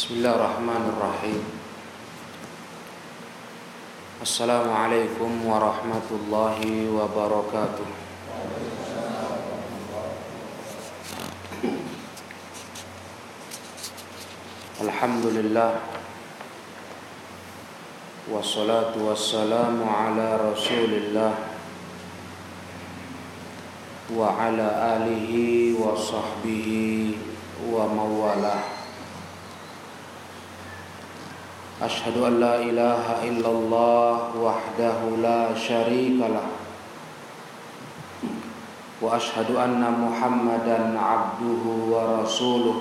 Bismillahirrahmanirrahim. Assalamualaikum warahmatullahi wabarakatuh. Alhamdulillah. Wassalatu wassalamu ala rasulillah. Wa ala alihi wa sahbihi wa mawalah. أشهد أن لا إله إلا الله وحده لا شريك له وأشهد أن محمدا عبده ورسوله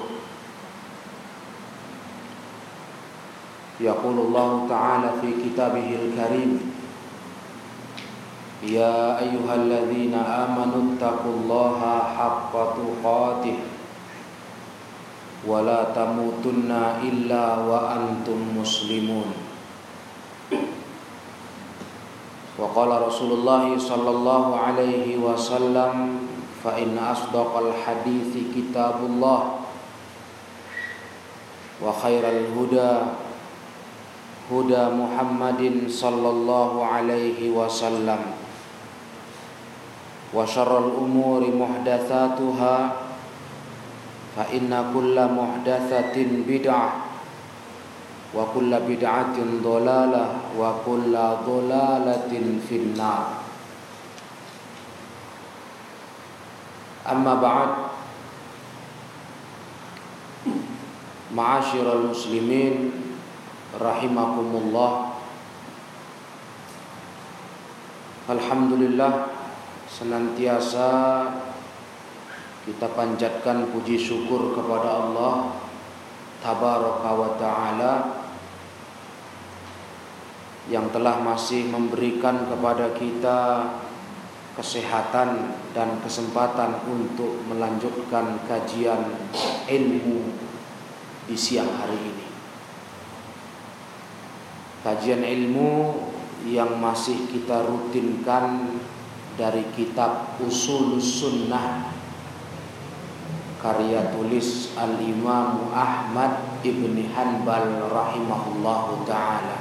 يقول الله تعالى في كتابه الكريم يا أيها الذين آمنوا اتقوا الله حق تقاته ولا تموتن إلا وأنتم مسلمون وقال رسول الله صلى الله عليه وسلم فإن أصدق الحديث كتاب الله وخير الهدى هدى محمد صلى الله عليه وسلم وشر الأمور محدثاتها فإن كل محدثة بدعة وكل بدعة ضلالة وكل ضلالة في النار أما بعد معاشر المسلمين rahimakumullah Alhamdulillah senantiasa kita panjatkan puji syukur kepada Allah tabaraka wa taala yang telah masih memberikan kepada kita kesehatan dan kesempatan untuk melanjutkan kajian ilmu di siang hari ini. Kajian ilmu yang masih kita rutinkan dari kitab Usul Sunnah karya tulis Al-Imam Ahmad Ibni Hanbal rahimahullahu taala.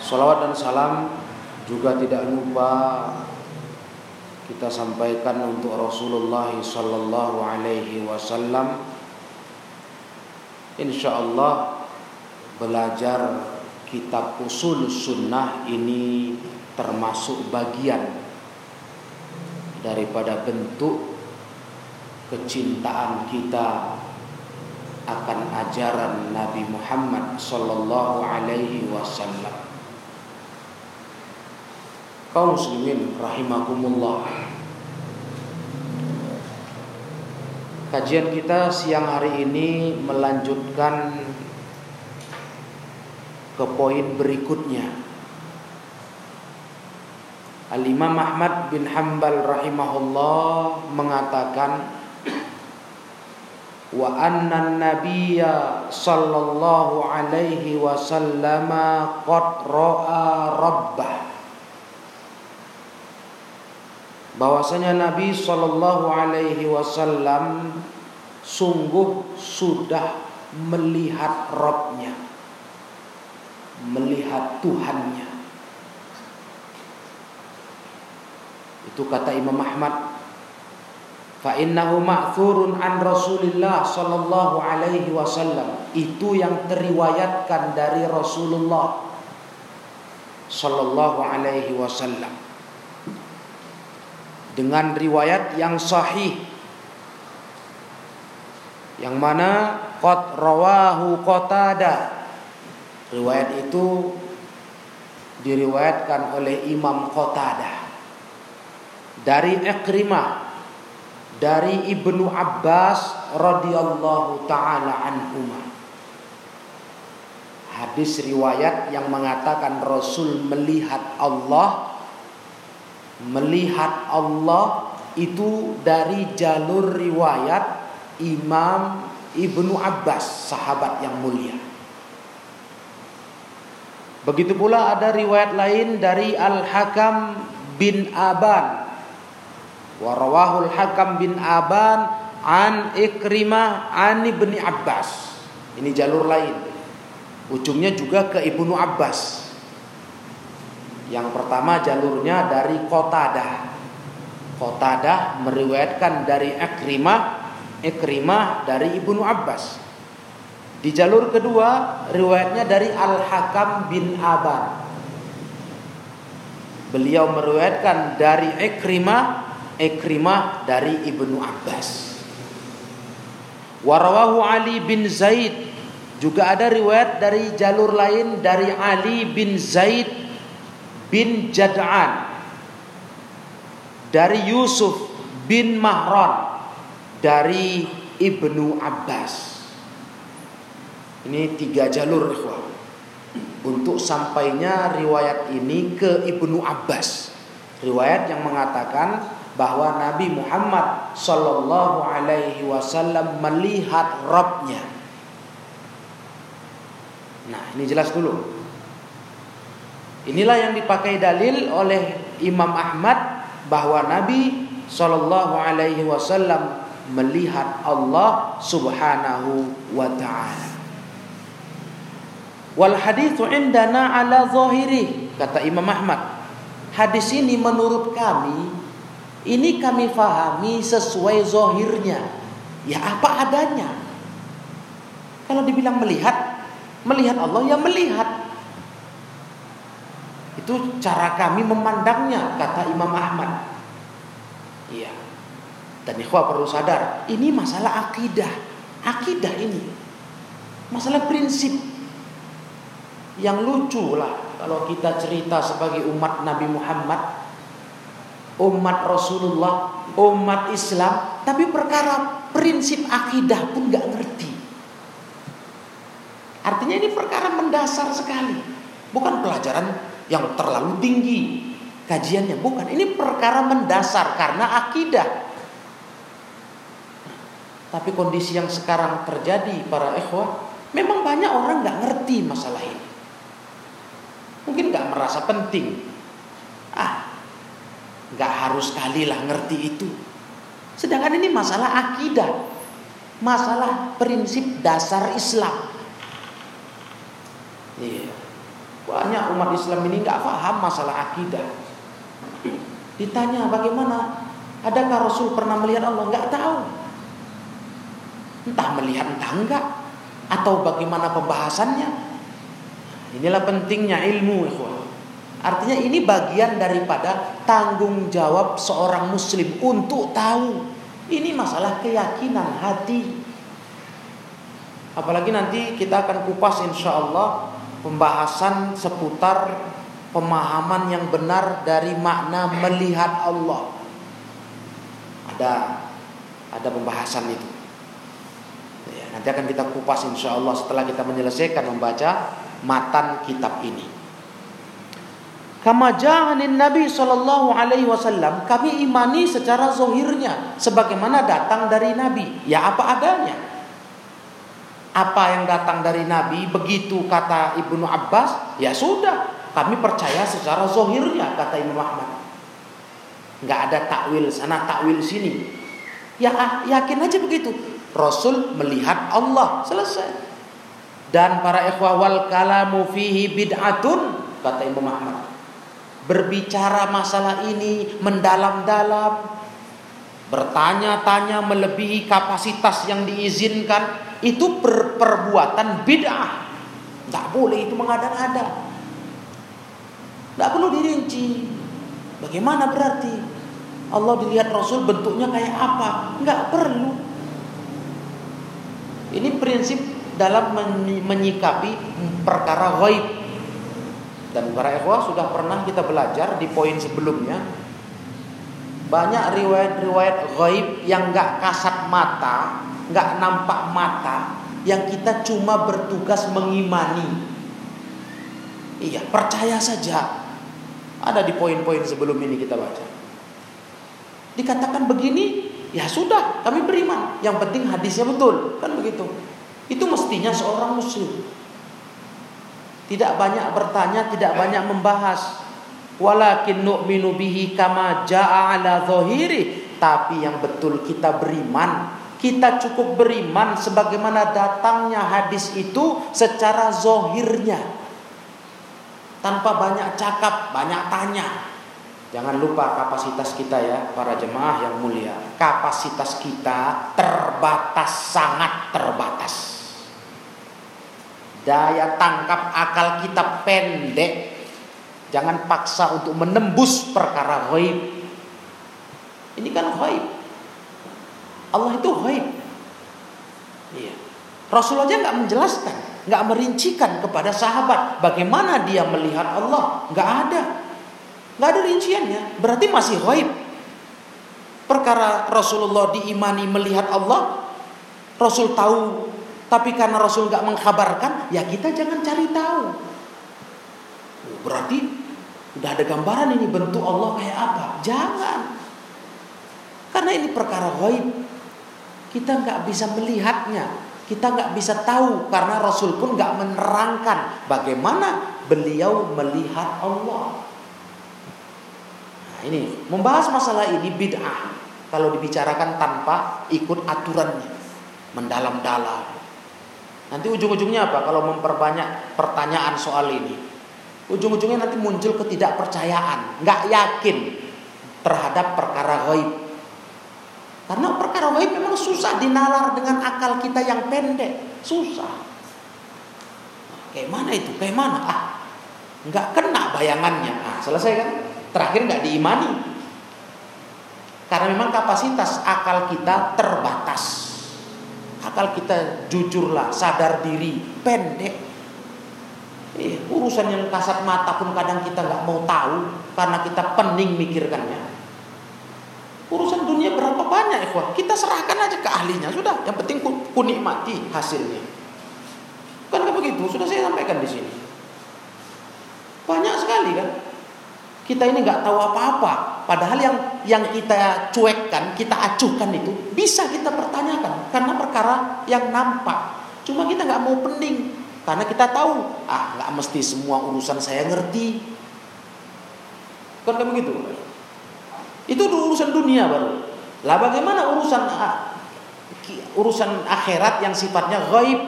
Salawat dan salam juga tidak lupa kita sampaikan untuk Rasulullah sallallahu alaihi wasallam Insya Allah belajar kitab usul sunnah ini termasuk bagian daripada bentuk kecintaan kita akan ajaran Nabi Muhammad sallallahu alaihi wasallam. Kaum muslimin rahimakumullah. Kajian kita siang hari ini melanjutkan ke poin berikutnya. Al-Imam Ahmad bin Hambal rahimahullah mengatakan wa anna nabiyya sallallahu alaihi wasallam qad ra'a rabbah bahwasanya Nabi Shallallahu Alaihi Wasallam sungguh sudah melihat Robnya, melihat Tuhannya. Itu kata Imam Ahmad. Fa innahu ma'thurun an Rasulillah sallallahu alaihi wasallam. Itu yang teriwayatkan dari Rasulullah sallallahu alaihi wasallam dengan riwayat yang sahih yang mana qad rawahu qatada riwayat itu diriwayatkan oleh Imam Qatada dari Ikrimah dari Ibnu Abbas radhiyallahu taala anhuma hadis riwayat yang mengatakan Rasul melihat Allah melihat Allah itu dari jalur riwayat Imam Ibnu Abbas sahabat yang mulia. Begitu pula ada riwayat lain dari Al-Hakam bin Aban. Warawahul Hakam bin Aban an Ikrimah an Ibni Abbas. Ini jalur lain. Ujungnya juga ke Ibnu Abbas. Yang pertama jalurnya dari Qatadah. Qatadah meriwayatkan dari Ikrimah, Ikrimah dari Ibnu Abbas. Di jalur kedua riwayatnya dari Al-Hakam bin Aban. Beliau meriwayatkan dari Ikrimah, Ikrimah dari Ibnu Abbas. Warawahu Ali bin Zaid juga ada riwayat dari jalur lain dari Ali bin Zaid bin Jad'an dari Yusuf bin Mahran dari Ibnu Abbas. Ini tiga jalur ikhwah. Untuk sampainya riwayat ini ke Ibnu Abbas. Riwayat yang mengatakan bahwa Nabi Muhammad Shallallahu Alaihi Wasallam melihat Robnya. Nah, ini jelas dulu. Inilah yang dipakai dalil oleh Imam Ahmad bahwa Nabi Shallallahu Alaihi Wasallam melihat Allah Subhanahu wa Ta'ala. Wal hadithu indana ala zahiri kata Imam Ahmad. Hadis ini menurut kami ini kami fahami sesuai zohirnya. Ya apa adanya. Kalau dibilang melihat, melihat Allah ya melihat. Itu cara kami memandangnya kata Imam Ahmad. Iya. Dan ikhwah perlu sadar, ini masalah akidah. Akidah ini. Masalah prinsip yang lucu lah kalau kita cerita sebagai umat Nabi Muhammad, umat Rasulullah, umat Islam, tapi perkara prinsip akidah pun gak ngerti. Artinya ini perkara mendasar sekali, bukan pelajaran yang terlalu tinggi kajiannya, bukan. Ini perkara mendasar karena akidah. Tapi kondisi yang sekarang terjadi para ikhwah, memang banyak orang gak ngerti masalah ini. Mungkin nggak merasa penting. Nggak harus kali lah ngerti itu. Sedangkan ini masalah akidah, masalah prinsip dasar Islam. Iya. Banyak umat Islam ini nggak paham masalah akidah. Ditanya bagaimana? Adakah Rasul pernah melihat Allah? Nggak tahu. Entah melihat entah enggak. Atau bagaimana pembahasannya. Inilah pentingnya ilmu, ikhwan. Artinya ini bagian daripada tanggung jawab seorang muslim untuk tahu. Ini masalah keyakinan hati. Apalagi nanti kita akan kupas insya Allah pembahasan seputar pemahaman yang benar dari makna melihat Allah. Ada ada pembahasan itu. Ya, nanti akan kita kupas insya Allah setelah kita menyelesaikan membaca matan kitab ini. Kama ja'anin Nabi sallallahu alaihi wasallam kami imani secara zohirnya sebagaimana datang dari Nabi. Ya apa adanya. Apa yang datang dari Nabi begitu kata Ibnu Abbas, ya sudah kami percaya secara zohirnya kata Imam Ahmad. Nggak ada takwil sana takwil sini. Ya yakin aja begitu. Rasul melihat Allah selesai. Dan para ikhwah wal kalamu fihi bid'atun kata Imam Ahmad. Berbicara masalah ini mendalam-dalam, bertanya-tanya melebihi kapasitas yang diizinkan, itu per perbuatan bid'ah. Tidak boleh itu mengada-ngada. Tidak perlu dirinci. Bagaimana berarti? Allah dilihat Rasul bentuknya kayak apa? Nggak perlu. Ini prinsip dalam menyikapi perkara ghaib. Dan para ikhwah sudah pernah kita belajar di poin sebelumnya banyak riwayat-riwayat ghaib yang nggak kasat mata, nggak nampak mata, yang kita cuma bertugas mengimani. Iya, percaya saja. Ada di poin-poin sebelum ini kita baca. Dikatakan begini, ya sudah, kami beriman. Yang penting hadisnya betul, kan begitu. Itu mestinya seorang muslim. Tidak banyak bertanya, tidak banyak membahas. Walakin nu'minu bihi kama ja'a ala zahiri. Tapi yang betul kita beriman, Kita cukup beriman sebagaimana datangnya hadis itu secara zohirnya. Tanpa banyak cakap, banyak tanya. Jangan lupa kapasitas kita ya para jemaah yang mulia. Kapasitas kita terbatas, sangat terbatas. Daya tangkap akal kita pendek. Jangan paksa untuk menembus perkara ghaib. Ini kan ghaib. Allah itu ghaib. Iya. Rasul aja nggak menjelaskan, nggak merincikan kepada sahabat bagaimana dia melihat Allah, nggak ada, nggak ada rinciannya. Berarti masih ghaib. Perkara Rasulullah diimani melihat Allah, Rasul tahu, tapi karena Rasul nggak mengkabarkan, ya kita jangan cari tahu. Oh, berarti udah ada gambaran ini bentuk Allah kayak apa? Jangan. Karena ini perkara gaib. Kita nggak bisa melihatnya. Kita nggak bisa tahu karena Rasul pun nggak menerangkan bagaimana beliau melihat Allah. Nah, ini membahas masalah ini bid'ah kalau dibicarakan tanpa ikut aturannya, mendalam-dalam. Nanti ujung-ujungnya apa? Kalau memperbanyak pertanyaan soal ini, ujung-ujungnya nanti muncul ketidakpercayaan, nggak yakin terhadap perkara gaib. Karena perkara gaib memang susah dinalar dengan akal kita yang pendek. Susah. Kayak mana itu? Kayak mana? Ah, nggak kena bayangannya. Ah, selesai kan? Terakhir nggak diimani. Karena memang kapasitas akal kita terbatas. Akal kita jujurlah, sadar diri, pendek. Eh, urusan yang kasat mata pun kadang kita nggak mau tahu karena kita pening mikirkannya. Urusan dunia berapa banyak ikhwah? Kita serahkan aja ke ahlinya sudah. Yang penting ku, ku hasilnya. Kan begitu? Sudah saya sampaikan di sini. Banyak sekali kan. Kita ini nggak tahu apa-apa. Padahal yang yang kita cuekkan, kita acuhkan itu bisa kita pertanyakan karena perkara yang nampak. Cuma kita nggak mau pening karena kita tahu ah nggak mesti semua urusan saya ngerti. Kan begitu? Itu urusan dunia baru. Lah bagaimana urusan urusan akhirat yang sifatnya gaib?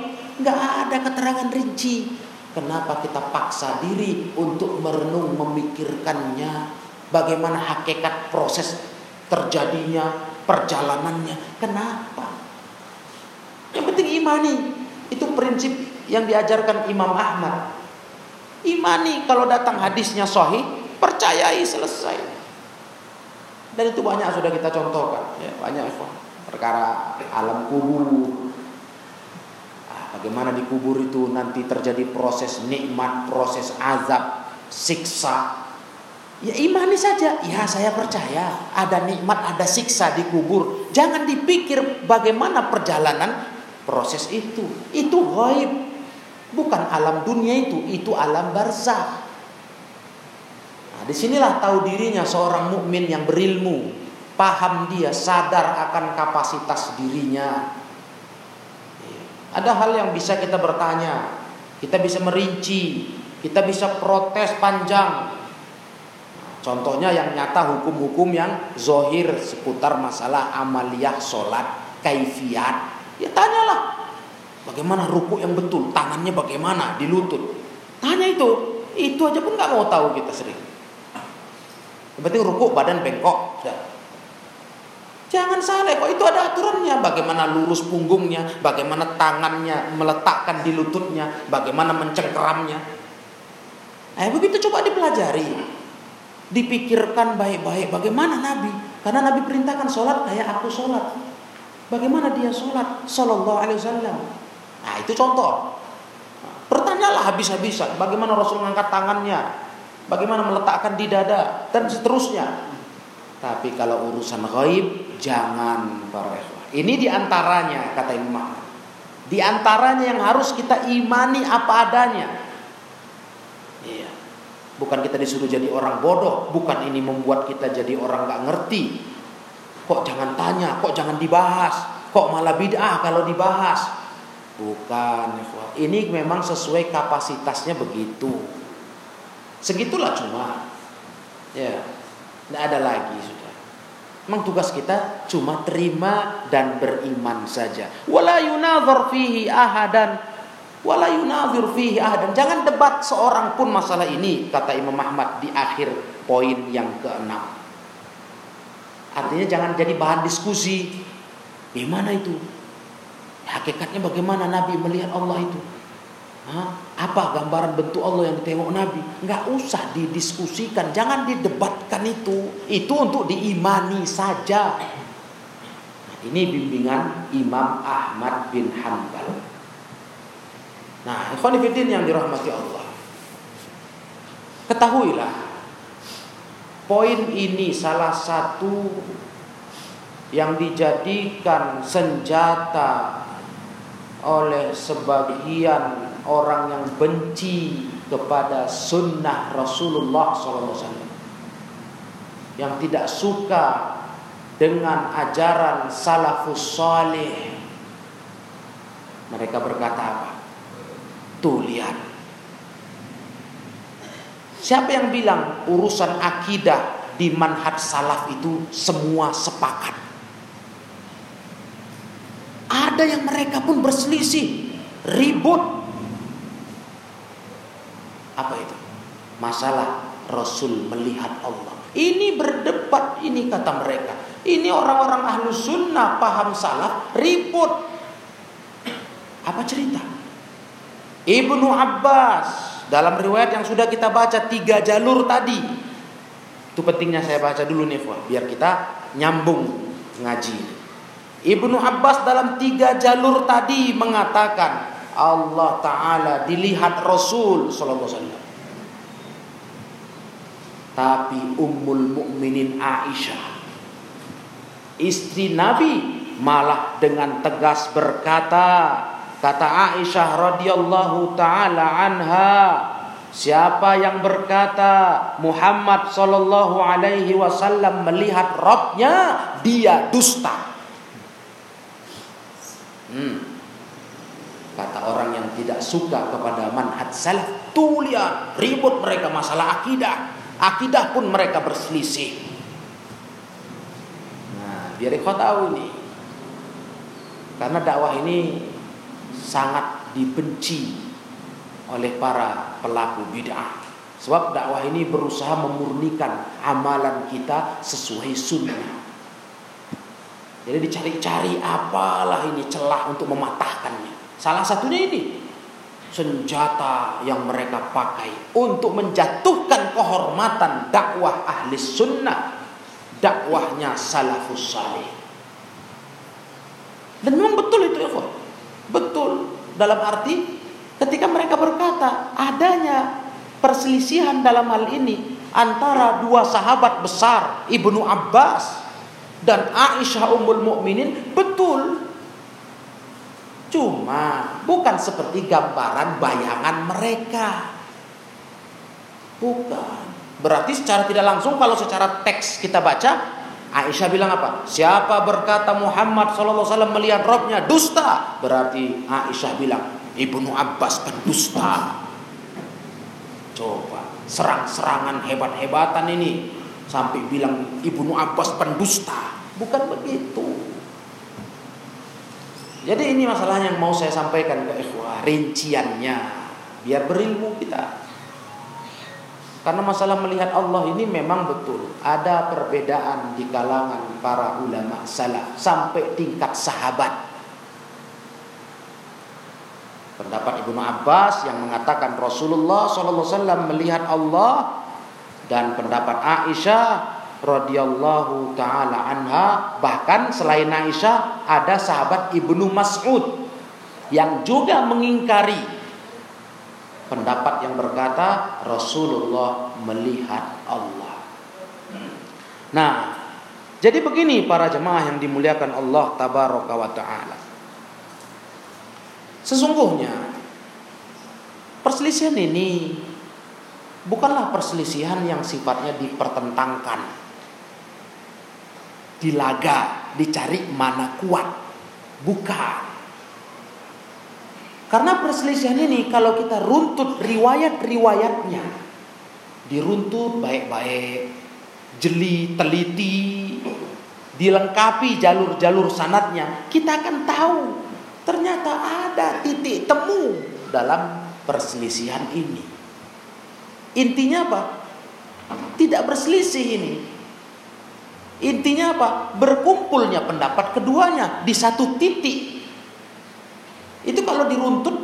Nggak ada keterangan rinci. Kenapa kita paksa diri untuk merenung memikirkannya? Bagaimana hakikat proses terjadinya, perjalanannya? Kenapa? Yang penting imani. Itu prinsip yang diajarkan Imam Ahmad. Imani kalau datang hadisnya sahih, percayai selesai. Dan itu banyak sudah kita contohkan, ya, banyak perkara alam kubur. Ah, bagaimana di kubur itu nanti terjadi proses nikmat, proses azab, siksa. Ya imani saja, ya saya percaya ada nikmat, ada siksa di kubur. Jangan dipikir bagaimana perjalanan proses itu. Itu gaib. Bukan alam dunia itu, itu alam barzah. Nah, di sinilah tahu dirinya seorang mukmin yang berilmu, paham dia, sadar akan kapasitas dirinya. Ada hal yang bisa kita bertanya, kita bisa merinci, kita bisa protes panjang. Contohnya yang nyata hukum-hukum yang zohir seputar masalah amaliyah sholat, kaifiat. Ya tanyalah, bagaimana ruku yang betul, tangannya bagaimana di lutut. Tanya itu, itu aja pun nggak mau tahu kita sering. Yang penting rukuk badan bengkok. Jangan salah kok itu ada aturannya bagaimana lurus punggungnya, bagaimana tangannya meletakkan di lututnya, bagaimana mencengkeramnya. Eh begitu coba dipelajari. Dipikirkan baik-baik bagaimana Nabi. Karena Nabi perintahkan sholat kayak aku sholat. Bagaimana dia sholat? Sallallahu alaihi wasallam. Nah itu contoh. Pertanyalah habis-habisan. Bagaimana Rasul mengangkat tangannya? bagaimana meletakkan di dada dan seterusnya. Tapi kalau urusan gaib jangan para Ini di antaranya kata Imam. Di antaranya yang harus kita imani apa adanya. Iya. Bukan kita disuruh jadi orang bodoh, bukan ini membuat kita jadi orang gak ngerti. Kok jangan tanya, kok jangan dibahas, kok malah bid'ah kalau dibahas. Bukan, ini memang sesuai kapasitasnya begitu. Segitulah cuma. Ya. Tidak ada lagi sudah. Memang tugas kita cuma terima dan beriman saja. Wala yunadhar fihi ahadan wala yunadhir fihi ahadan. Jangan debat seorang pun masalah ini kata Imam Ahmad di akhir poin yang keenam. Artinya jangan jadi bahan diskusi. Gimana itu? Hakikatnya bagaimana Nabi melihat Allah itu? Hah? Apa gambaran bentuk Allah yang ditengok Nabi? Nggak usah didiskusikan, jangan didebatkan itu. Itu untuk diimani saja. Nah, ini bimbingan Imam Ahmad bin Hanbal. Nah, ikhwanifidin yang dirahmati Allah. Ketahuilah, poin ini salah satu yang dijadikan senjata oleh sebagian orang yang benci kepada sunnah Rasulullah SAW yang tidak suka dengan ajaran salafus salih mereka berkata apa? Tuh lihat Siapa yang bilang urusan akidah di manhaj salaf itu semua sepakat? Ada yang mereka pun berselisih, ribut apa itu? Masalah Rasul melihat Allah. Ini berdebat, ini kata mereka. Ini orang-orang ahlu sunnah paham salaf ribut. Apa cerita? Ibnu Abbas dalam riwayat yang sudah kita baca tiga jalur tadi. Itu pentingnya saya baca dulu nih, biar kita nyambung ngaji. Ibnu Abbas dalam tiga jalur tadi mengatakan Allah Ta'ala dilihat Rasul Sallallahu Alaihi Wasallam. Tapi Ummul Mukminin Aisyah istri Nabi malah dengan tegas berkata kata Aisyah radhiyallahu taala anha siapa yang berkata Muhammad sallallahu alaihi wasallam melihat Robnya dia dusta hmm Kata orang yang tidak suka kepada manhaj salaf, tuh lihat ribut mereka masalah akidah. Akidah pun mereka berselisih. Nah, biar kau tahu ini. Karena dakwah ini sangat dibenci oleh para pelaku bid'ah. Sebab dakwah ini berusaha memurnikan amalan kita sesuai sunnah. Jadi dicari-cari apalah ini celah untuk mematahkannya. Salah satunya ini senjata yang mereka pakai untuk menjatuhkan kehormatan dakwah ahli sunnah, dakwahnya salafus salih. Dan memang betul itu ya, betul dalam arti ketika mereka berkata adanya perselisihan dalam hal ini antara dua sahabat besar Ibnu Abbas dan Aisyah Ummul Mukminin betul Cuma bukan seperti gambaran bayangan mereka. Bukan. Berarti secara tidak langsung kalau secara teks kita baca Aisyah bilang apa? Siapa berkata Muhammad SAW melihat robnya dusta? Berarti Aisyah bilang Ibnu Abbas pendusta. Coba serang-serangan hebat-hebatan ini sampai bilang Ibnu Abbas pendusta. Bukan begitu. Jadi ini masalah yang mau saya sampaikan ke ikhwah, rinciannya biar berilmu kita. Karena masalah melihat Allah ini memang betul ada perbedaan di kalangan para ulama salaf sampai tingkat sahabat. Pendapat Ibnu Abbas yang mengatakan Rasulullah SAW melihat Allah dan pendapat Aisyah radhiyallahu taala anha bahkan selain Aisyah ada sahabat Ibnu Mas'ud yang juga mengingkari pendapat yang berkata Rasulullah melihat Allah. Nah, jadi begini para jemaah yang dimuliakan Allah tabaraka wa taala. Sesungguhnya perselisihan ini bukanlah perselisihan yang sifatnya dipertentangkan dilaga, dicari mana kuat. Bukan. Karena perselisihan ini kalau kita runtut riwayat-riwayatnya, diruntut baik-baik, jeli, teliti, dilengkapi jalur-jalur sanatnya, kita akan tahu ternyata ada titik temu dalam perselisihan ini. Intinya apa? Tidak berselisih ini. Intinya apa? Berkumpulnya pendapat keduanya di satu titik. Kalau diruntut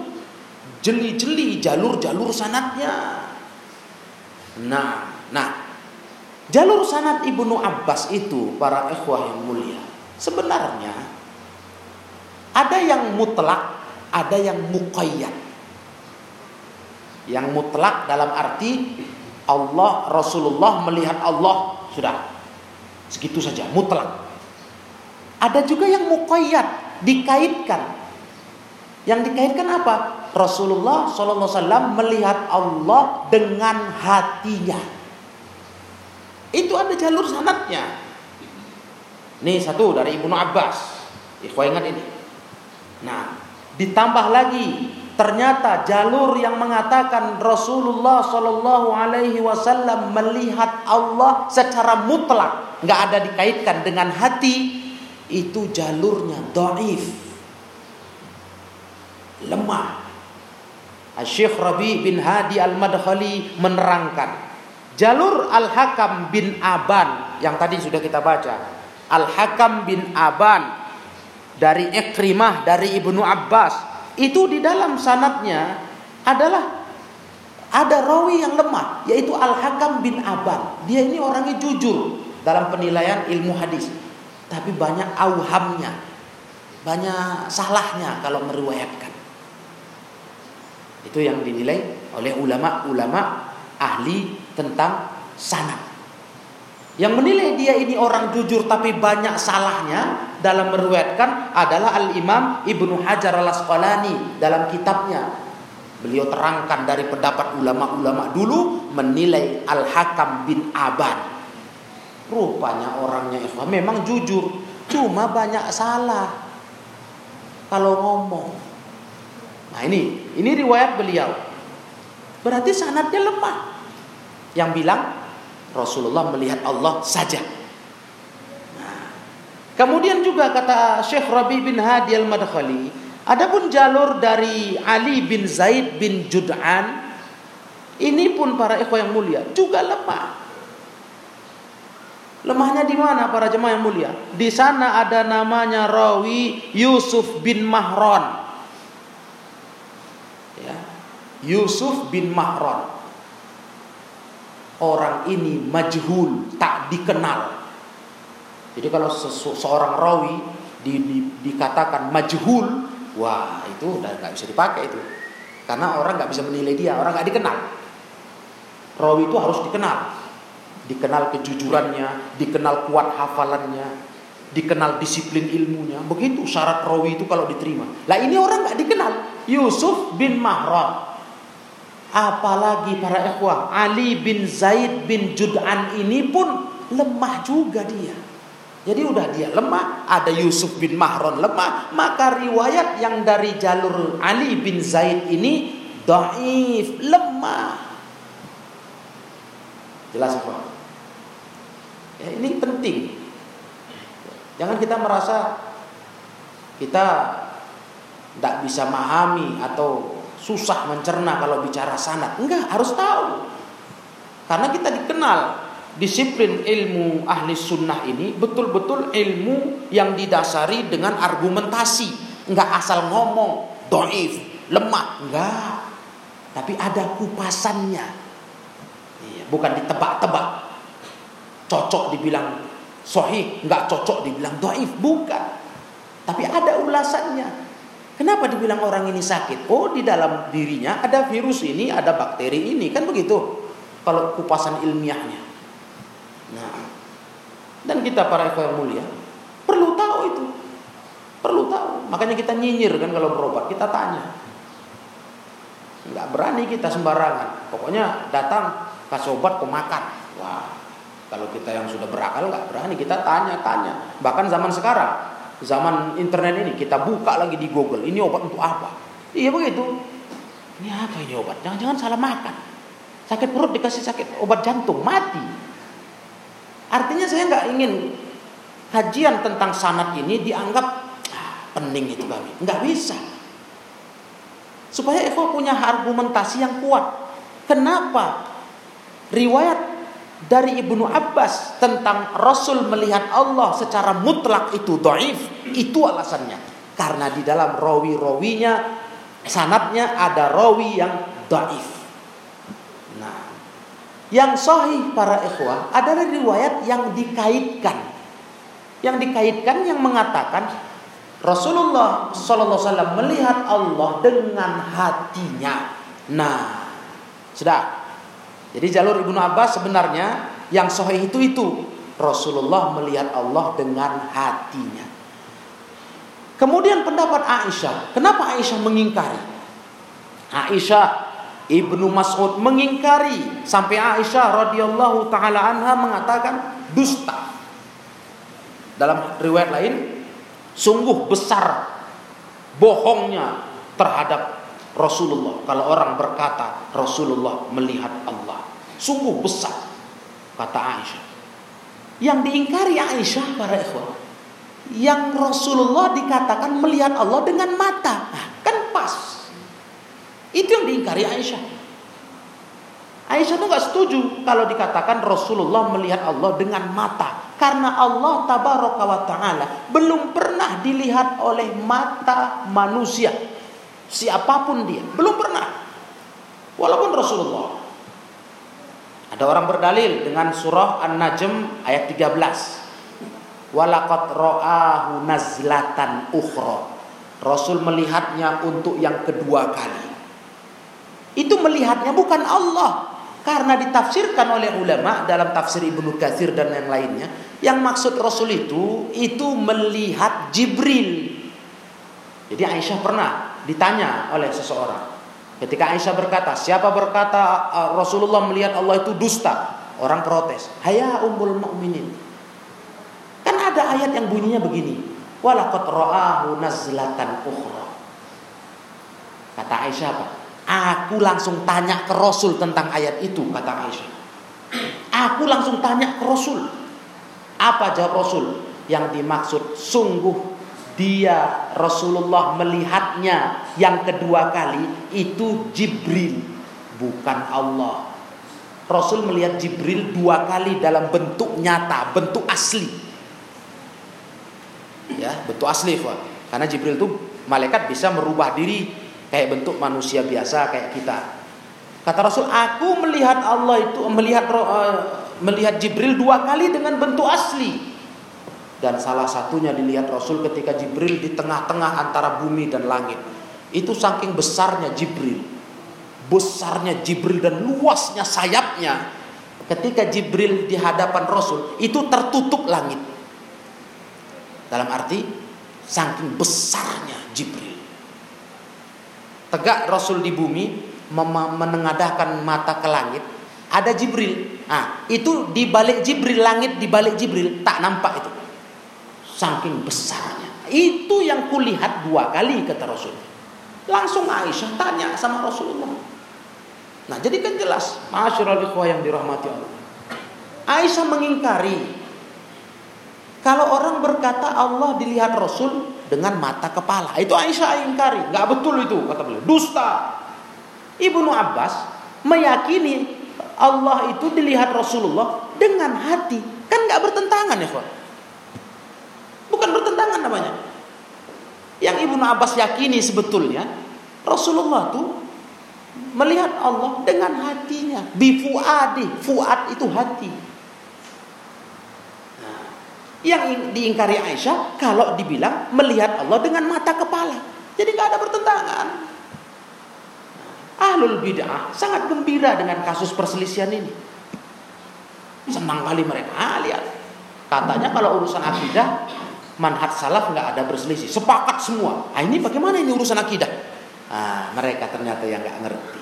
jeli-jeli jalur-jalur sanatnya. Nah, nah jalur sanat Ibnu Abbas itu para ikhwah yang mulia sebenarnya ada yang mutlak, ada yang muqayyad. Yang mutlak dalam arti Allah Rasulullah melihat Allah sudah segitu saja mutlak. Ada juga yang muqayyad dikaitkan. Yang dikaitkan apa? Rasulullah SAW melihat Allah dengan hatinya. Itu ada jalur sanatnya. Ini satu dari Ibnu Abbas. Ikhwah ingat ini. Nah, ditambah lagi ternyata jalur yang mengatakan Rasulullah Shallallahu Alaihi Wasallam melihat Allah secara mutlak, nggak ada dikaitkan dengan hati, itu jalurnya doif, lemah. Syekh Rabi bin Hadi Al-Madkhali menerangkan jalur Al-Hakam bin Aban yang tadi sudah kita baca. Al-Hakam bin Aban dari Ikrimah dari Ibnu Abbas itu di dalam sanatnya adalah ada rawi yang lemah yaitu Al-Hakam bin Aban. Dia ini orangnya jujur dalam penilaian ilmu hadis. Tapi banyak auhamnya. Banyak salahnya kalau meriwayatkan. Itu yang dinilai oleh ulama-ulama ahli tentang sanad. Yang menilai dia ini orang jujur tapi banyak salahnya dalam meriwayatkan adalah Al-Imam Ibnu Hajar Al-Asqalani dalam kitabnya. Beliau terangkan dari pendapat ulama-ulama dulu menilai Al-Hakam bin Aban. Rupanya orangnya ikhwah memang jujur, cuma banyak salah kalau ngomong. Nah ini, ini riwayat beliau. Berarti sanatnya lemah. Yang bilang Rasulullah melihat Allah saja. Nah, kemudian juga kata Syekh Rabi bin Hadi al-Madkhali, adapun jalur dari Ali bin Zaid bin Jud'an, ini pun para ikhwah yang mulia juga lemah. Lemahnya di mana para jemaah yang mulia? Di sana ada namanya rawi Yusuf bin Mahron. Yusuf bin Mahron orang ini majhul, tak dikenal. Jadi kalau seorang rawi di, di, dikatakan majhul, wah itu udah nggak bisa dipakai itu, karena orang nggak bisa menilai dia, orang nggak dikenal. Rawi itu harus dikenal, dikenal kejujurannya, dikenal kuat hafalannya, dikenal disiplin ilmunya. Begitu syarat rawi itu kalau diterima. Lah ini orang nggak dikenal, Yusuf bin Mahran. Apalagi para ikhwah Ali bin Zaid bin Jud'an ini pun lemah juga dia. Jadi udah dia lemah, ada Yusuf bin Mahron lemah, maka riwayat yang dari jalur Ali bin Zaid ini dhaif, lemah. Jelas apa? Ya, ini penting. Jangan kita merasa kita tidak bisa memahami atau susah mencerna kalau bicara sanat. Enggak, harus tahu. Karena kita dikenal disiplin ilmu ahli sunnah ini betul-betul ilmu yang didasari dengan argumentasi. Enggak asal ngomong, doif, lemah. Enggak. Tapi ada kupasannya. Iya, bukan ditebak-tebak. Cocok dibilang sohih, enggak cocok dibilang doif. Bukan. Tapi ada ulasannya. Kenapa dibilang orang ini sakit? Oh, di dalam dirinya ada virus ini, ada bakteri ini, kan begitu. Kalau kupasan ilmiahnya. Nah, dan kita para yang mulia perlu tahu itu. Perlu tahu. Makanya kita nyinyir kan kalau berobat, kita tanya. Enggak berani kita sembarangan. Pokoknya datang kasih obat kau makan. Wah, kalau kita yang sudah berakal nggak berani kita tanya-tanya. Bahkan zaman sekarang zaman internet ini kita buka lagi di Google ini obat untuk apa iya begitu ini apa ini obat jangan-jangan salah makan sakit perut dikasih sakit obat jantung mati artinya saya nggak ingin kajian tentang sanat ini dianggap ah, pening itu kami. Nggak bisa. Supaya Eko punya argumentasi yang kuat. Kenapa riwayat dari Ibnu Abbas tentang Rasul melihat Allah secara mutlak itu doif? Itu alasannya. Karena di dalam rawi-rawinya sanatnya ada rawi yang doif. Nah, yang sahih para ikhwah adalah riwayat yang dikaitkan. Yang dikaitkan yang mengatakan Rasulullah Wasallam melihat Allah dengan hatinya. Nah, sudah. Jadi jalur Ibnu Abbas sebenarnya yang sahih itu itu Rasulullah melihat Allah dengan hatinya. Kemudian pendapat Aisyah, kenapa Aisyah mengingkari? Aisyah Ibnu Mas'ud mengingkari sampai Aisyah radhiyallahu taala anha mengatakan dusta. Dalam riwayat lain Sungguh besar bohongnya terhadap Rasulullah. Kalau orang berkata Rasulullah melihat Allah. Sungguh besar kata Aisyah. Yang diingkari Aisyah para ikhwan. Yang Rasulullah dikatakan melihat Allah dengan mata. Nah, kan pas. Itu yang diingkari Aisyah. Aisyah itu nggak setuju kalau dikatakan Rasulullah melihat Allah dengan mata. Karena Allah tabaraka wa ta'ala belum pernah dilihat oleh mata manusia. Siapa pun dia. Belum pernah. Walaupun Rasulullah. Ada orang berdalil dengan surah An-Najm ayat 13. Walaqad ra'ahu nazlatan ukhra. Rasul melihatnya untuk yang kedua kali. Itu melihatnya bukan Allah, karena ditafsirkan oleh ulama dalam tafsir Ibnu Katsir dan yang lainnya, yang maksud Rasul itu itu melihat Jibril. Jadi Aisyah pernah ditanya oleh seseorang. Ketika Aisyah berkata, siapa berkata uh, Rasulullah melihat Allah itu dusta? Orang protes. Haya ummul mukminin. Kan ada ayat yang bunyinya begini. Walaqad ra'ahu nazlatan ukhra. Kata Aisyah apa? Aku langsung tanya ke Rasul tentang ayat itu, kata Aisyah. Aku langsung tanya ke Rasul. Apa jawab Rasul? Yang dimaksud sungguh dia Rasulullah melihatnya yang kedua kali itu Jibril, bukan Allah. Rasul melihat Jibril dua kali dalam bentuk nyata, bentuk asli. Ya, bentuk asli, Pak. Karena Jibril itu malaikat bisa merubah diri kayak bentuk manusia biasa kayak kita. Kata Rasul, aku melihat Allah itu melihat uh, melihat Jibril dua kali dengan bentuk asli. Dan salah satunya dilihat Rasul ketika Jibril di tengah-tengah antara bumi dan langit. Itu saking besarnya Jibril. Besarnya Jibril dan luasnya sayapnya. Ketika Jibril di hadapan Rasul, itu tertutup langit. Dalam arti saking besarnya Jibril tegak Rasul di bumi menengadahkan mata ke langit ada Jibril nah itu di balik Jibril langit di balik Jibril tak nampak itu saking besarnya itu yang kulihat dua kali kata Rasul langsung Aisyah tanya sama Rasulullah nah jadi kan jelas masyarakat yang dirahmati Allah Aisyah mengingkari kalau orang berkata Allah dilihat Rasul dengan mata kepala. Itu Aisyah ingkari. Nggak betul itu kata beliau. Dusta. Ibnu Abbas meyakini Allah itu dilihat Rasulullah dengan hati. Kan nggak bertentangan ya Pak. Namanya. Yang Ibnu Abbas yakini sebetulnya Rasulullah itu melihat Allah dengan hatinya. Bifuadi. Fuad itu hati. Yang diingkari Aisyah kalau dibilang melihat Allah dengan mata kepala. Jadi nggak ada pertentangan. Ahlul bid'ah sangat gembira dengan kasus perselisihan ini. Senang kali mereka. Ah, lihat. Katanya kalau urusan akidah manhat salaf nggak ada berselisih, sepakat semua. Ah, ini bagaimana ini urusan akidah? Ah, mereka ternyata yang nggak ngerti.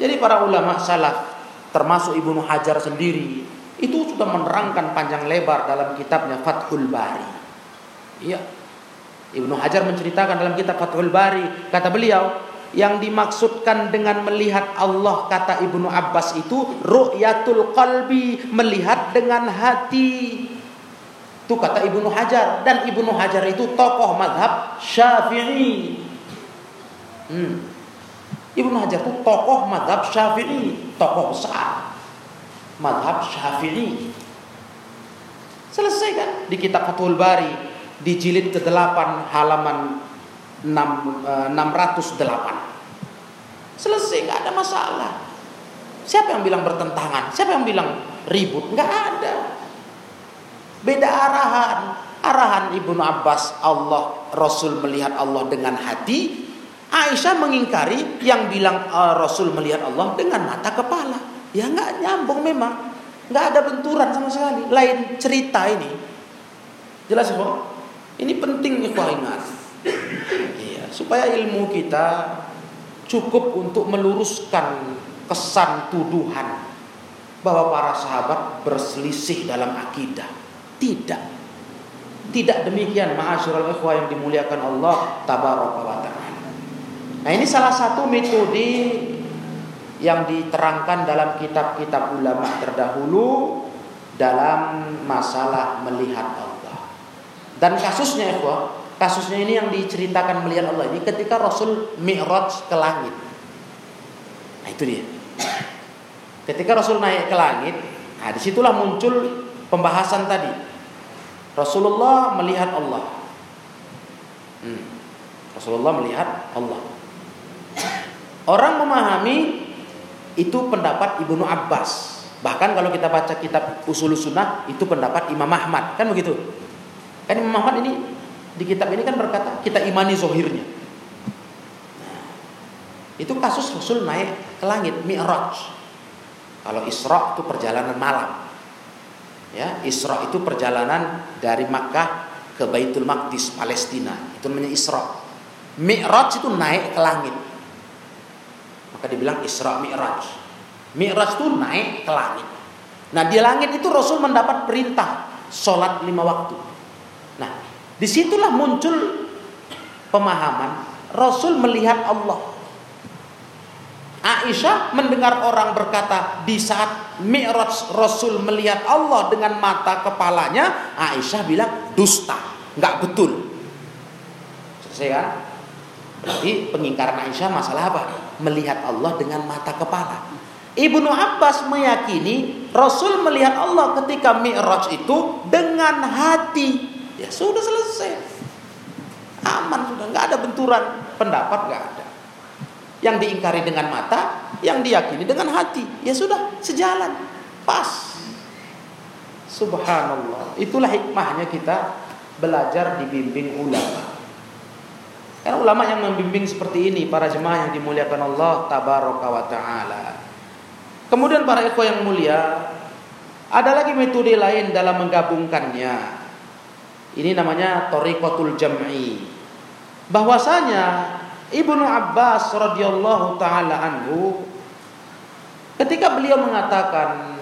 Jadi para ulama salaf termasuk Ibnu Hajar sendiri itu sudah menerangkan panjang lebar dalam kitabnya Fathul Bari. Iya. Ibnu Hajar menceritakan dalam kitab Fathul Bari, kata beliau, yang dimaksudkan dengan melihat Allah kata Ibnu Abbas itu ru'yatul qalbi, melihat dengan hati. Itu kata Ibnu Hajar dan Ibnu Hajar itu tokoh madhab Syafi'i. Hmm. Ibnu Hajar itu tokoh madhab Syafi'i, tokoh besar madhab Syafi'i. Selesai kan di kitab Fathul Bari di jilid ke-8 halaman 6, 608. Eh, Selesai nggak ada masalah. Siapa yang bilang bertentangan? Siapa yang bilang ribut? Nggak ada. Beda arahan. Arahan Ibnu Abbas Allah Rasul melihat Allah dengan hati. Aisyah mengingkari yang bilang uh, Rasul melihat Allah dengan mata kepala. Ya nggak nyambung memang. Nggak ada benturan sama sekali. Lain cerita ini. Jelas kok? Ini penting ikhwah ingat. Iya, supaya ilmu kita cukup untuk meluruskan kesan tuduhan bahwa para sahabat berselisih dalam akidah. Tidak. Tidak demikian ma'asyiral ikhwah yang dimuliakan Allah tabaraka wa taala. Nah, ini salah satu metode yang diterangkan dalam kitab-kitab ulama terdahulu dalam masalah melihat Allah. Dan kasusnya ikhwah, kasusnya ini yang diceritakan melihat Allah ini ketika Rasul Mi'raj ke langit. Nah, itu dia. Ketika Rasul naik ke langit, nah di situlah muncul pembahasan tadi. Rasulullah melihat Allah. Hmm. Rasulullah melihat Allah. Orang memahami itu pendapat Ibnu Abbas. Bahkan kalau kita baca kitab Usul Sunnah itu pendapat Imam Ahmad, kan begitu? Kan Imam Ahmad ini di kitab ini kan berkata kita imani zohirnya. Nah, itu kasus Rasul naik ke langit Mi'raj. Kalau Isra itu perjalanan malam. Ya, Isra itu perjalanan dari Makkah ke Baitul Maqdis Palestina. Itu namanya Isra. Mi'raj itu naik ke langit. Maka dibilang Isra Mi'raj. Mi'raj itu naik ke langit. Nah, di langit itu Rasul mendapat perintah sholat lima waktu. Nah, di situlah muncul pemahaman Rasul melihat Allah. Aisyah mendengar orang berkata di saat Mi'raj Rasul melihat Allah dengan mata kepalanya, Aisyah bilang dusta, nggak betul. Selesai kan? Berarti pengingkaran Aisyah masalah apa? Melihat Allah dengan mata kepala. Ibnu Abbas meyakini Rasul melihat Allah ketika Mi'raj itu dengan hati. Ya sudah selesai. Aman sudah, nggak ada benturan pendapat nggak ada yang diingkari dengan mata, yang diyakini dengan hati. Ya sudah, sejalan, pas. Subhanallah. Itulah hikmahnya kita belajar dibimbing ulama. Karena ulama yang membimbing seperti ini para jemaah yang dimuliakan Allah tabaraka wa taala. Kemudian para ikhwah yang mulia, ada lagi metode lain dalam menggabungkannya. Ini namanya tariqatul jam'i. Bahwasanya Ibnu Abbas radhiyallahu taala anhu ketika beliau mengatakan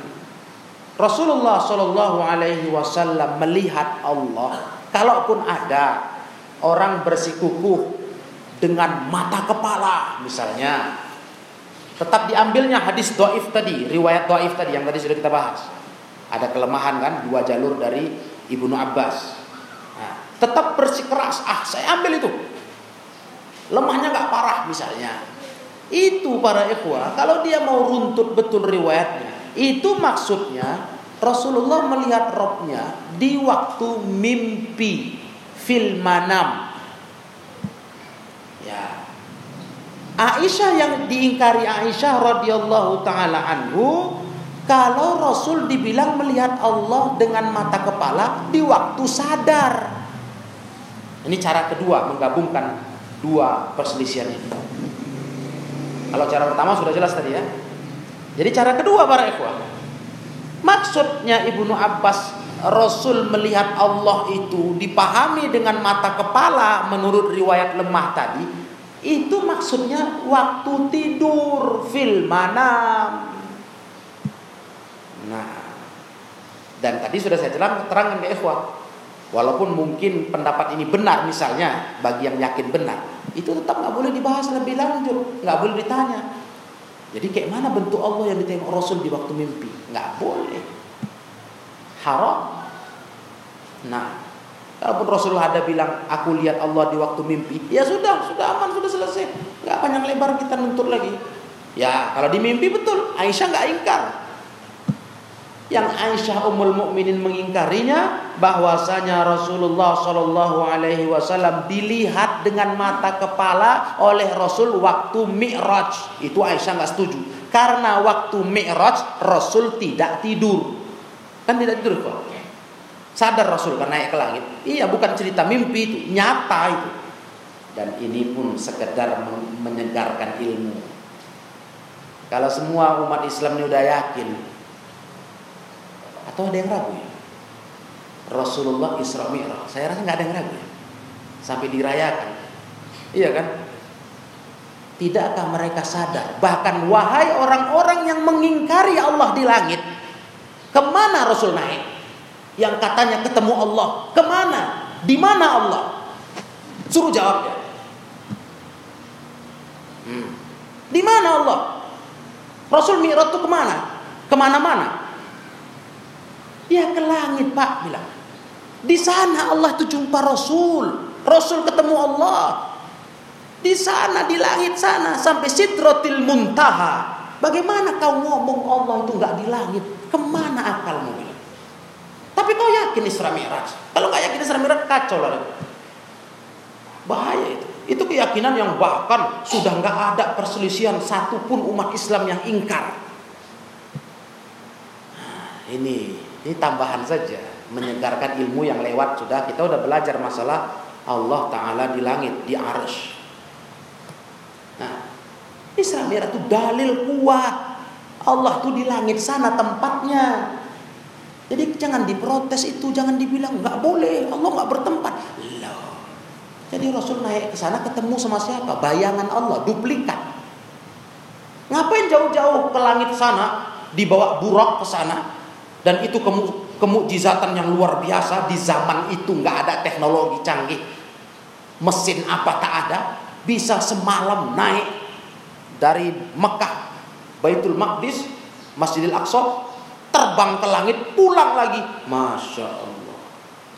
Rasulullah Shallallahu alaihi wasallam melihat Allah, kalaupun ada orang bersikukuh dengan mata kepala misalnya tetap diambilnya hadis doif tadi, riwayat doif tadi yang tadi sudah kita bahas. Ada kelemahan kan dua jalur dari Ibnu Abbas. Nah, tetap bersikeras, ah saya ambil itu lemahnya nggak parah misalnya. Itu para ikhwah, kalau dia mau runtut betul riwayatnya, itu maksudnya Rasulullah melihat robnya di waktu mimpi fil manam. Ya. Aisyah yang diingkari Aisyah radhiyallahu taala anhu kalau Rasul dibilang melihat Allah dengan mata kepala di waktu sadar. Ini cara kedua menggabungkan dua perselisihan ini. Kalau cara pertama sudah jelas tadi ya. Jadi cara kedua para ikhwah. Maksudnya Ibnu Abbas Rasul melihat Allah itu dipahami dengan mata kepala menurut riwayat lemah tadi. Itu maksudnya waktu tidur fil manam. Nah, dan tadi sudah saya terangkan ke ikhwah Walaupun mungkin pendapat ini benar misalnya bagi yang yakin benar, itu tetap nggak boleh dibahas lebih lanjut, nggak boleh ditanya. Jadi kayak mana bentuk Allah yang ditengok Rasul di waktu mimpi? Nggak boleh. Haram. Nah, kalaupun Rasulullah ada bilang aku lihat Allah di waktu mimpi, ya sudah, sudah aman, sudah selesai. Nggak panjang lebar kita nuntut lagi. Ya, kalau di mimpi betul, Aisyah nggak ingkar. Yang Aisyah Ummul Mukminin mengingkarinya bahwasanya Rasulullah Shallallahu Alaihi Wasallam dilihat dengan mata kepala oleh Rasul waktu Mi'raj. Itu Aisyah nggak setuju karena waktu Mi'raj Rasul tidak tidur. Kan tidak tidur kok. Sadar Rasul kan naik ke langit. Iya, bukan cerita mimpi itu, nyata itu. Dan ini pun sekedar menyegarkan ilmu. Kalau semua umat Islam ini udah yakin, atau ada yang ragu ya? Rasulullah Isra Mi'raj. Saya rasa nggak ada yang ragu ya. Sampai dirayakan. Iya kan? Tidakkah mereka sadar? Bahkan wahai orang-orang yang mengingkari Allah di langit. Ke mana Rasul naik? Yang katanya ketemu Allah. Ke mana? Di mana Allah? Suruh jawab ya. Hmm. Di mana Allah? Rasul Mi'raj itu ke mana? Ke mana-mana? Dia ke langit pak bilang. Di sana Allah itu jumpa Rasul. Rasul ketemu Allah. Di sana di langit sana sampai Sidratil Muntaha. Bagaimana kau ngomong Allah itu nggak di langit? Ke mana akalmu? Tapi kau yakin Isra Mi'raj? Kalau nggak yakin Isra Mi'raj kacau lah. Bahaya itu. Itu keyakinan yang bahkan sudah nggak ada perselisihan satupun umat Islam yang ingkar. Nah, ini ini tambahan saja, menyegarkan ilmu yang lewat sudah kita udah belajar masalah Allah Taala di langit, di arsh. Nah, Isra Mi'raj itu dalil kuat. Allah tuh di langit sana tempatnya. Jadi jangan diprotes itu, jangan dibilang nggak boleh, Allah nggak bertempat. Loh. Jadi Rasul naik ke sana ketemu sama siapa? Bayangan Allah, duplikat. Ngapain jauh-jauh ke langit sana, dibawa burak ke sana? Dan itu kemu kemujizatan yang luar biasa di zaman itu nggak ada teknologi canggih. Mesin apa tak ada, bisa semalam naik dari Mekah, Baitul Maqdis, Masjidil Aqsa, terbang ke langit, pulang lagi. Masya Allah.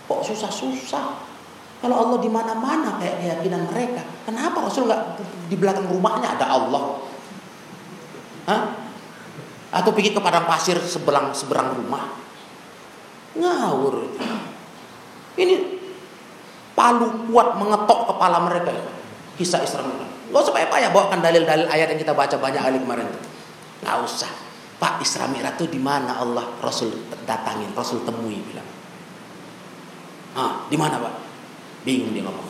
Kok susah-susah? Kalau Allah di mana-mana kayak keyakinan mereka, kenapa Rasul nggak di belakang rumahnya ada Allah? Hah? Atau pergi ke padang pasir seberang seberang rumah. Ngawur. Ini palu kuat mengetok kepala mereka kisah Isra Mi'raj nggak usah payah bawakan dalil-dalil ayat yang kita baca banyak kali kemarin nggak usah. Pak Isra Mi'raj itu di mana Allah Rasul datangin Rasul temui bilang. Ah di mana Pak? Bingung dia ngomong.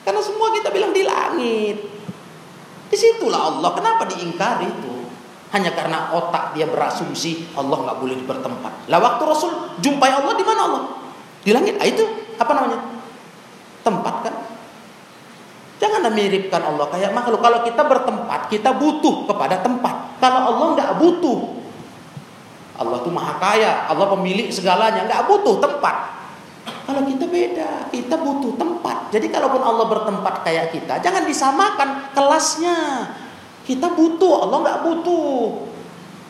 Karena semua kita bilang di langit. Di situlah Allah. Kenapa diingkari itu hanya karena otak dia berasumsi Allah nggak boleh bertempat. Lah waktu Rasul jumpai Allah di mana Allah? Di langit. Ah, itu apa namanya? Tempat kan? Jangan miripkan Allah kayak makhluk. Kalau kita bertempat, kita butuh kepada tempat. Kalau Allah nggak butuh. Allah tuh maha kaya, Allah pemilik segalanya, nggak butuh tempat. Kalau kita beda, kita butuh tempat. Jadi kalaupun Allah bertempat kayak kita, jangan disamakan kelasnya. Kita butuh, Allah nggak butuh.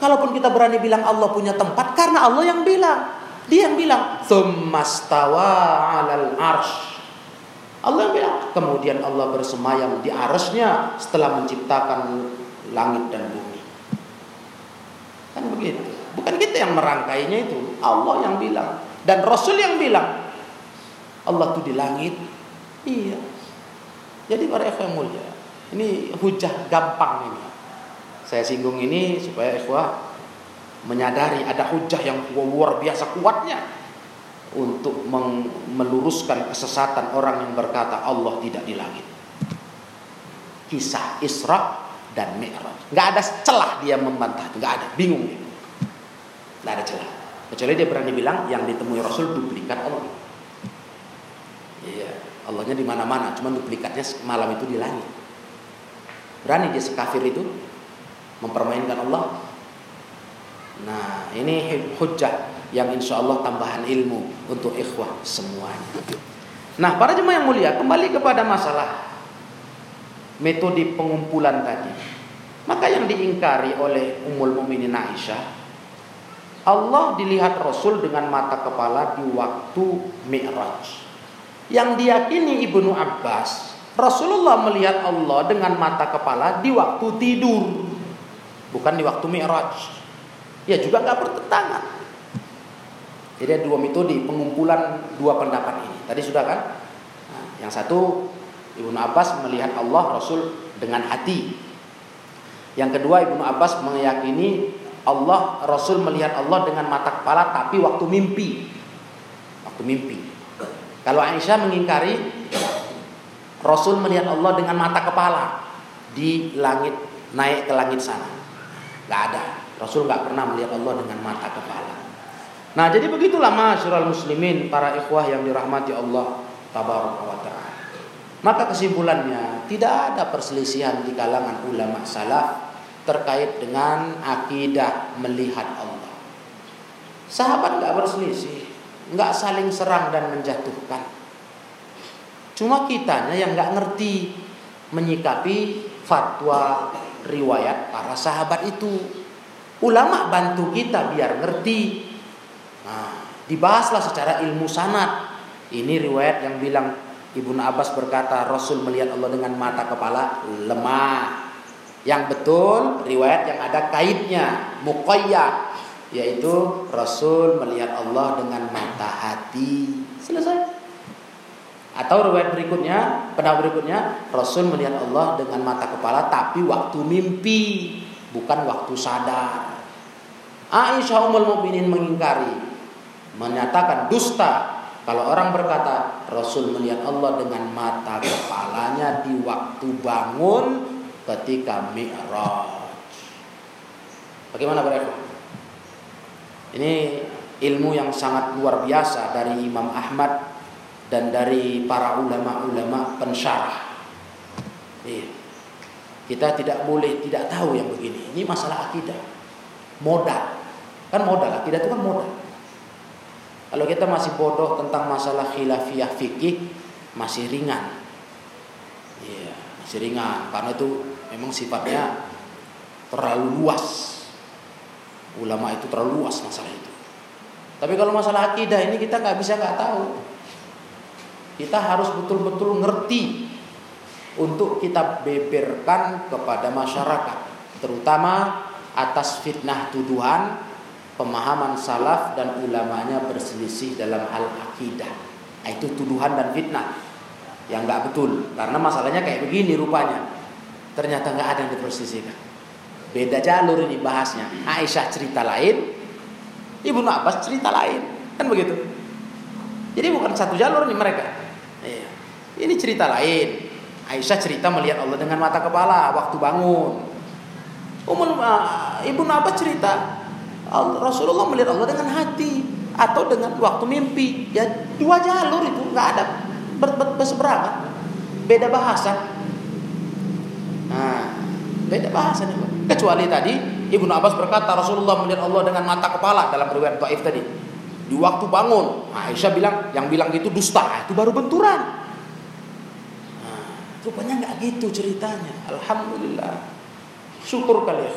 Kalaupun kita berani bilang Allah punya tempat, karena Allah yang bilang. Dia yang bilang, Thummastawa alal arsh. Allah yang bilang. Kemudian Allah bersemayam di arshnya setelah menciptakan langit dan bumi. Kan begitu. Bukan kita yang merangkainya itu. Allah yang bilang. Dan Rasul yang bilang. Allah tuh di langit. Iya. Jadi para ikhwan mulia. Ini hujah gampang ini. Saya singgung ini supaya ikhwah menyadari ada hujah yang luar biasa kuatnya untuk meluruskan kesesatan orang yang berkata Allah tidak di langit. Kisah Isra dan Mi'raj. Nggak ada celah dia membantah, nggak ada, bingung dia. Ada celah. Kecuali dia berani bilang yang ditemui Rasul duplikat Allah. Iya, Allahnya di mana-mana, cuma duplikatnya malam itu di langit. Berani dia sekafir itu mempermainkan Allah. Nah, ini hujah yang insya Allah tambahan ilmu untuk ikhwah semuanya. Nah, para jemaah yang mulia, kembali kepada masalah metode pengumpulan tadi. Maka yang diingkari oleh Ummul Mukminin Aisyah Allah dilihat Rasul dengan mata kepala di waktu Mi'raj. Yang diyakini Ibnu Abbas, Rasulullah melihat Allah dengan mata kepala di waktu tidur, bukan di waktu Mi'raj. Ya juga nggak bertentangan. Jadi ada dua metode pengumpulan dua pendapat ini. Tadi sudah kan? Nah, yang satu Ibnu Abbas melihat Allah Rasul dengan hati. Yang kedua Ibnu Abbas meyakini Allah Rasul melihat Allah dengan mata kepala tapi waktu mimpi. Waktu mimpi. Kalau Aisyah mengingkari Rasul melihat Allah dengan mata kepala di langit naik ke langit sana. Gak ada. Rasul gak pernah melihat Allah dengan mata kepala. Nah, jadi begitulah masyarakat muslimin para ikhwah yang dirahmati Allah tabaraka. Maka kesimpulannya tidak ada perselisihan di kalangan ulama salaf terkait dengan akidah melihat Allah. Sahabat nggak berselisih, nggak saling serang dan menjatuhkan. Cuma kitanya yang nggak ngerti menyikapi fatwa riwayat para sahabat itu. Ulama bantu kita biar ngerti. Nah, dibahaslah secara ilmu sanat. Ini riwayat yang bilang Ibnu Abbas berkata Rasul melihat Allah dengan mata kepala lemah. Yang betul riwayat yang ada kaitnya muqayyad yaitu Rasul melihat Allah dengan mata hati. Selesai. Atau riwayat berikutnya, pendapat berikutnya Rasul melihat Allah dengan mata kepala tapi waktu mimpi, bukan waktu sadar. Aisyah Ummul Mukminin mengingkari, menyatakan dusta kalau orang berkata Rasul melihat Allah dengan mata kepalanya di waktu bangun ketika Mi'raj. Bagaimana Pak Ini ilmu yang sangat luar biasa dari Imam Ahmad dan dari para ulama-ulama pensyarah. Iya. Kita tidak boleh tidak tahu yang begini. Ini masalah akidah. Modal. Kan modal, akidah itu kan modal. Kalau kita masih bodoh tentang masalah khilafiyah fikih masih ringan. Iya, masih ringan karena itu memang sifatnya terlalu luas. Ulama itu terlalu luas masalah itu. Tapi kalau masalah akidah ini kita nggak bisa nggak tahu. Kita harus betul-betul ngerti untuk kita beberkan kepada masyarakat, terutama atas fitnah tuduhan pemahaman salaf dan ulamanya berselisih dalam hal akidah. Nah, itu tuduhan dan fitnah yang nggak betul karena masalahnya kayak begini rupanya. Ternyata nggak ada yang dipersisikan. Beda jalur ini bahasnya. Aisyah cerita lain, Ibnu Abbas cerita lain. Kan begitu. Jadi bukan satu jalur nih mereka. Ini cerita lain. Aisyah cerita melihat Allah dengan mata kepala waktu bangun. Umul uh, Ibnu Abbas cerita Rasulullah melihat Allah dengan hati atau dengan waktu mimpi. Ya dua jalur itu nggak ada berseberangan. Beda bahasa. Nah, beda bahasa nih, Kecuali tadi Ibnu Abbas berkata Rasulullah melihat Allah dengan mata kepala dalam riwayat Taif tadi. Di waktu bangun, Aisyah bilang yang bilang gitu dusta, itu baru benturan. Rupanya nggak gitu ceritanya. Alhamdulillah. Syukur kali ya.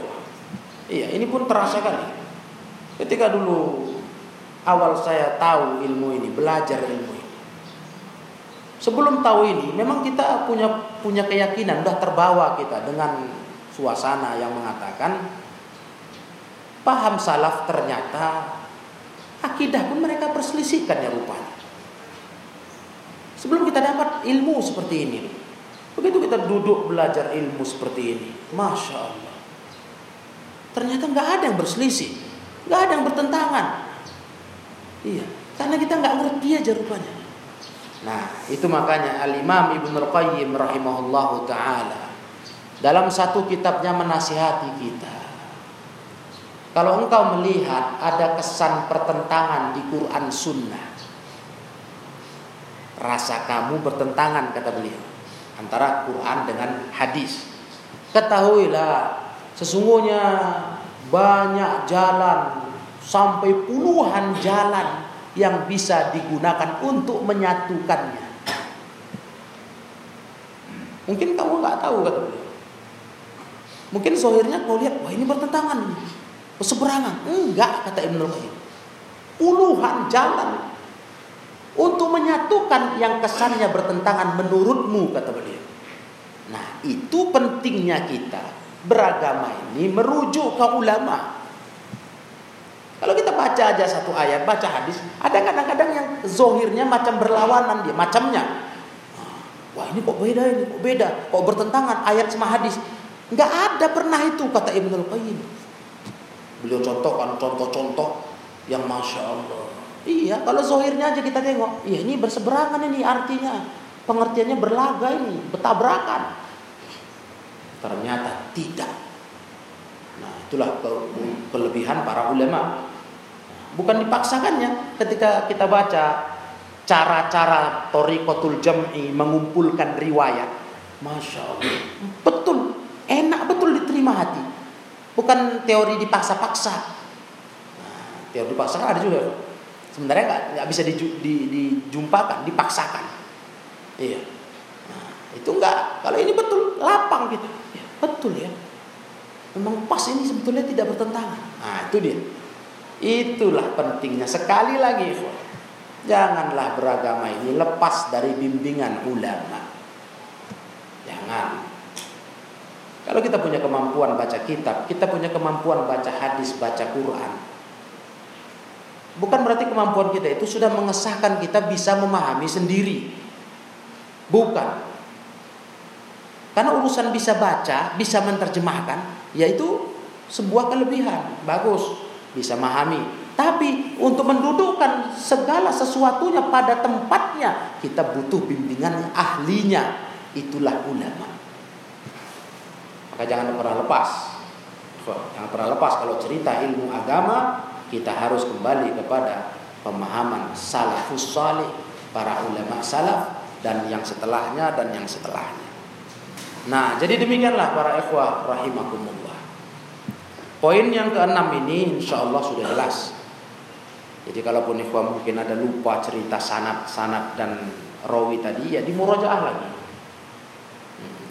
Iya, ini pun terasa kali. Ketika dulu awal saya tahu ilmu ini, belajar ilmu ini. Sebelum tahu ini, memang kita punya punya keyakinan, udah terbawa kita dengan suasana yang mengatakan paham salaf ternyata akidah pun mereka perselisihkan ya rupanya. Sebelum kita dapat ilmu seperti ini, begitu kita duduk belajar ilmu seperti ini, masya Allah, ternyata nggak ada yang berselisih, nggak ada yang bertentangan. Iya, karena kita nggak ngerti aja rupanya. Nah, itu makanya Al-Imam Ibnu Qayyim rahimahullahu taala dalam satu kitabnya menasihati kita. Kalau engkau melihat ada kesan pertentangan di Quran Sunnah, rasa kamu bertentangan kata beliau antara Quran dengan hadis. Ketahuilah sesungguhnya banyak jalan sampai puluhan jalan yang bisa digunakan untuk menyatukannya. Mungkin kamu nggak tahu beliau. Mungkin sohirnya kau lihat, wah ini bertentangan. Berseberangan. Enggak, kata Ibnu Qayyim. Puluhan jalan untuk menyatukan yang kesannya bertentangan menurutmu kata beliau. Nah, itu pentingnya kita beragama ini merujuk ke ulama. Kalau kita baca aja satu ayat, baca hadis, ada kadang-kadang yang zohirnya macam berlawanan dia, macamnya. Wah ini kok beda ini, kok beda, kok bertentangan ayat sama hadis. Enggak ada pernah itu kata Ibnu Qayyim. Beliau contohkan contoh-contoh yang masya Allah. Iya, kalau zohirnya aja kita tengok, iya ini berseberangan ini artinya, pengertiannya berlaga ini, bertabrakan. Ternyata tidak. Nah, itulah kelebihan para ulama. Bukan dipaksakannya ketika kita baca cara-cara Torikotul Jam'i mengumpulkan riwayat. Masya Allah. Betul. Enak betul diterima hati. Bukan teori dipaksa-paksa. Nah, teori dipaksa ada juga. Sebenarnya nggak nggak bisa di, di, dijumpakan, dipaksakan. Iya. Nah, itu enggak. Kalau ini betul, lapang gitu. Ya, betul ya. Memang pas ini sebetulnya tidak bertentangan. Nah, itu dia. Itulah pentingnya sekali lagi, Janganlah beragama ini lepas dari bimbingan ulama. Jangan. Kalau kita punya kemampuan baca kitab, kita punya kemampuan baca hadis, baca Quran. Bukan berarti kemampuan kita itu sudah mengesahkan kita bisa memahami sendiri. Bukan. Karena urusan bisa baca, bisa menerjemahkan, yaitu sebuah kelebihan. Bagus, bisa memahami. Tapi untuk mendudukkan segala sesuatunya pada tempatnya, kita butuh bimbingan ahlinya. Itulah ulama. Maka jangan pernah lepas. Jangan pernah lepas kalau cerita ilmu agama, kita harus kembali kepada pemahaman salafus salih, para ulama salaf dan yang setelahnya dan yang setelahnya. Nah, jadi demikianlah para ikhwah rahimakumullah. Poin yang keenam ini insya Allah sudah jelas. Jadi kalaupun ikhwah mungkin ada lupa cerita sanat-sanat dan rawi tadi ya dimurajaah lagi.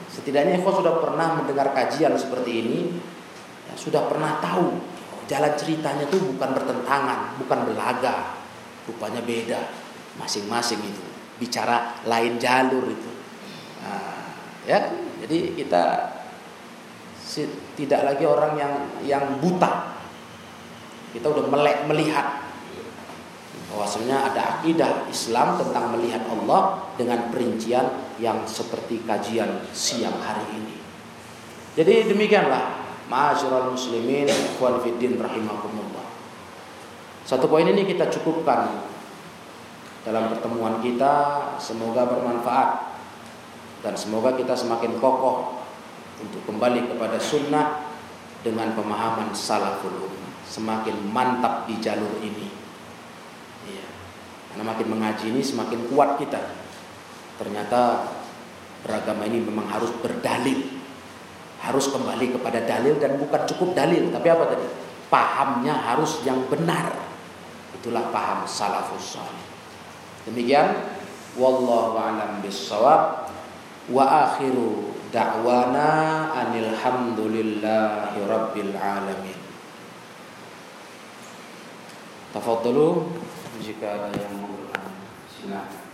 Setidaknya ikhwah sudah pernah mendengar kajian seperti ini, ya, sudah pernah tahu jalan ceritanya tuh bukan bertentangan, bukan belaga, rupanya beda, masing-masing itu bicara lain jalur itu. Nah, ya, jadi kita tidak lagi orang yang yang buta. Kita udah melek melihat bahwasanya ada akidah Islam tentang melihat Allah dengan perincian yang seperti kajian siang hari ini. Jadi demikianlah Ma'asyiral muslimin ikhwan fiddin rahimakumullah. Satu poin ini kita cukupkan dalam pertemuan kita semoga bermanfaat dan semoga kita semakin kokoh untuk kembali kepada sunnah dengan pemahaman salaful ummah semakin mantap di jalur ini karena makin mengaji ini semakin kuat kita. Ternyata beragama ini memang harus berdalil. Harus kembali kepada dalil dan bukan cukup dalil, tapi apa tadi? Pahamnya harus yang benar. Itulah paham salafus salih. Demikian wallahu alam bissawab wa akhiru da'wana anil hamdulillahi rabbil alamin. Tafadhalu jika ada yang mau silakan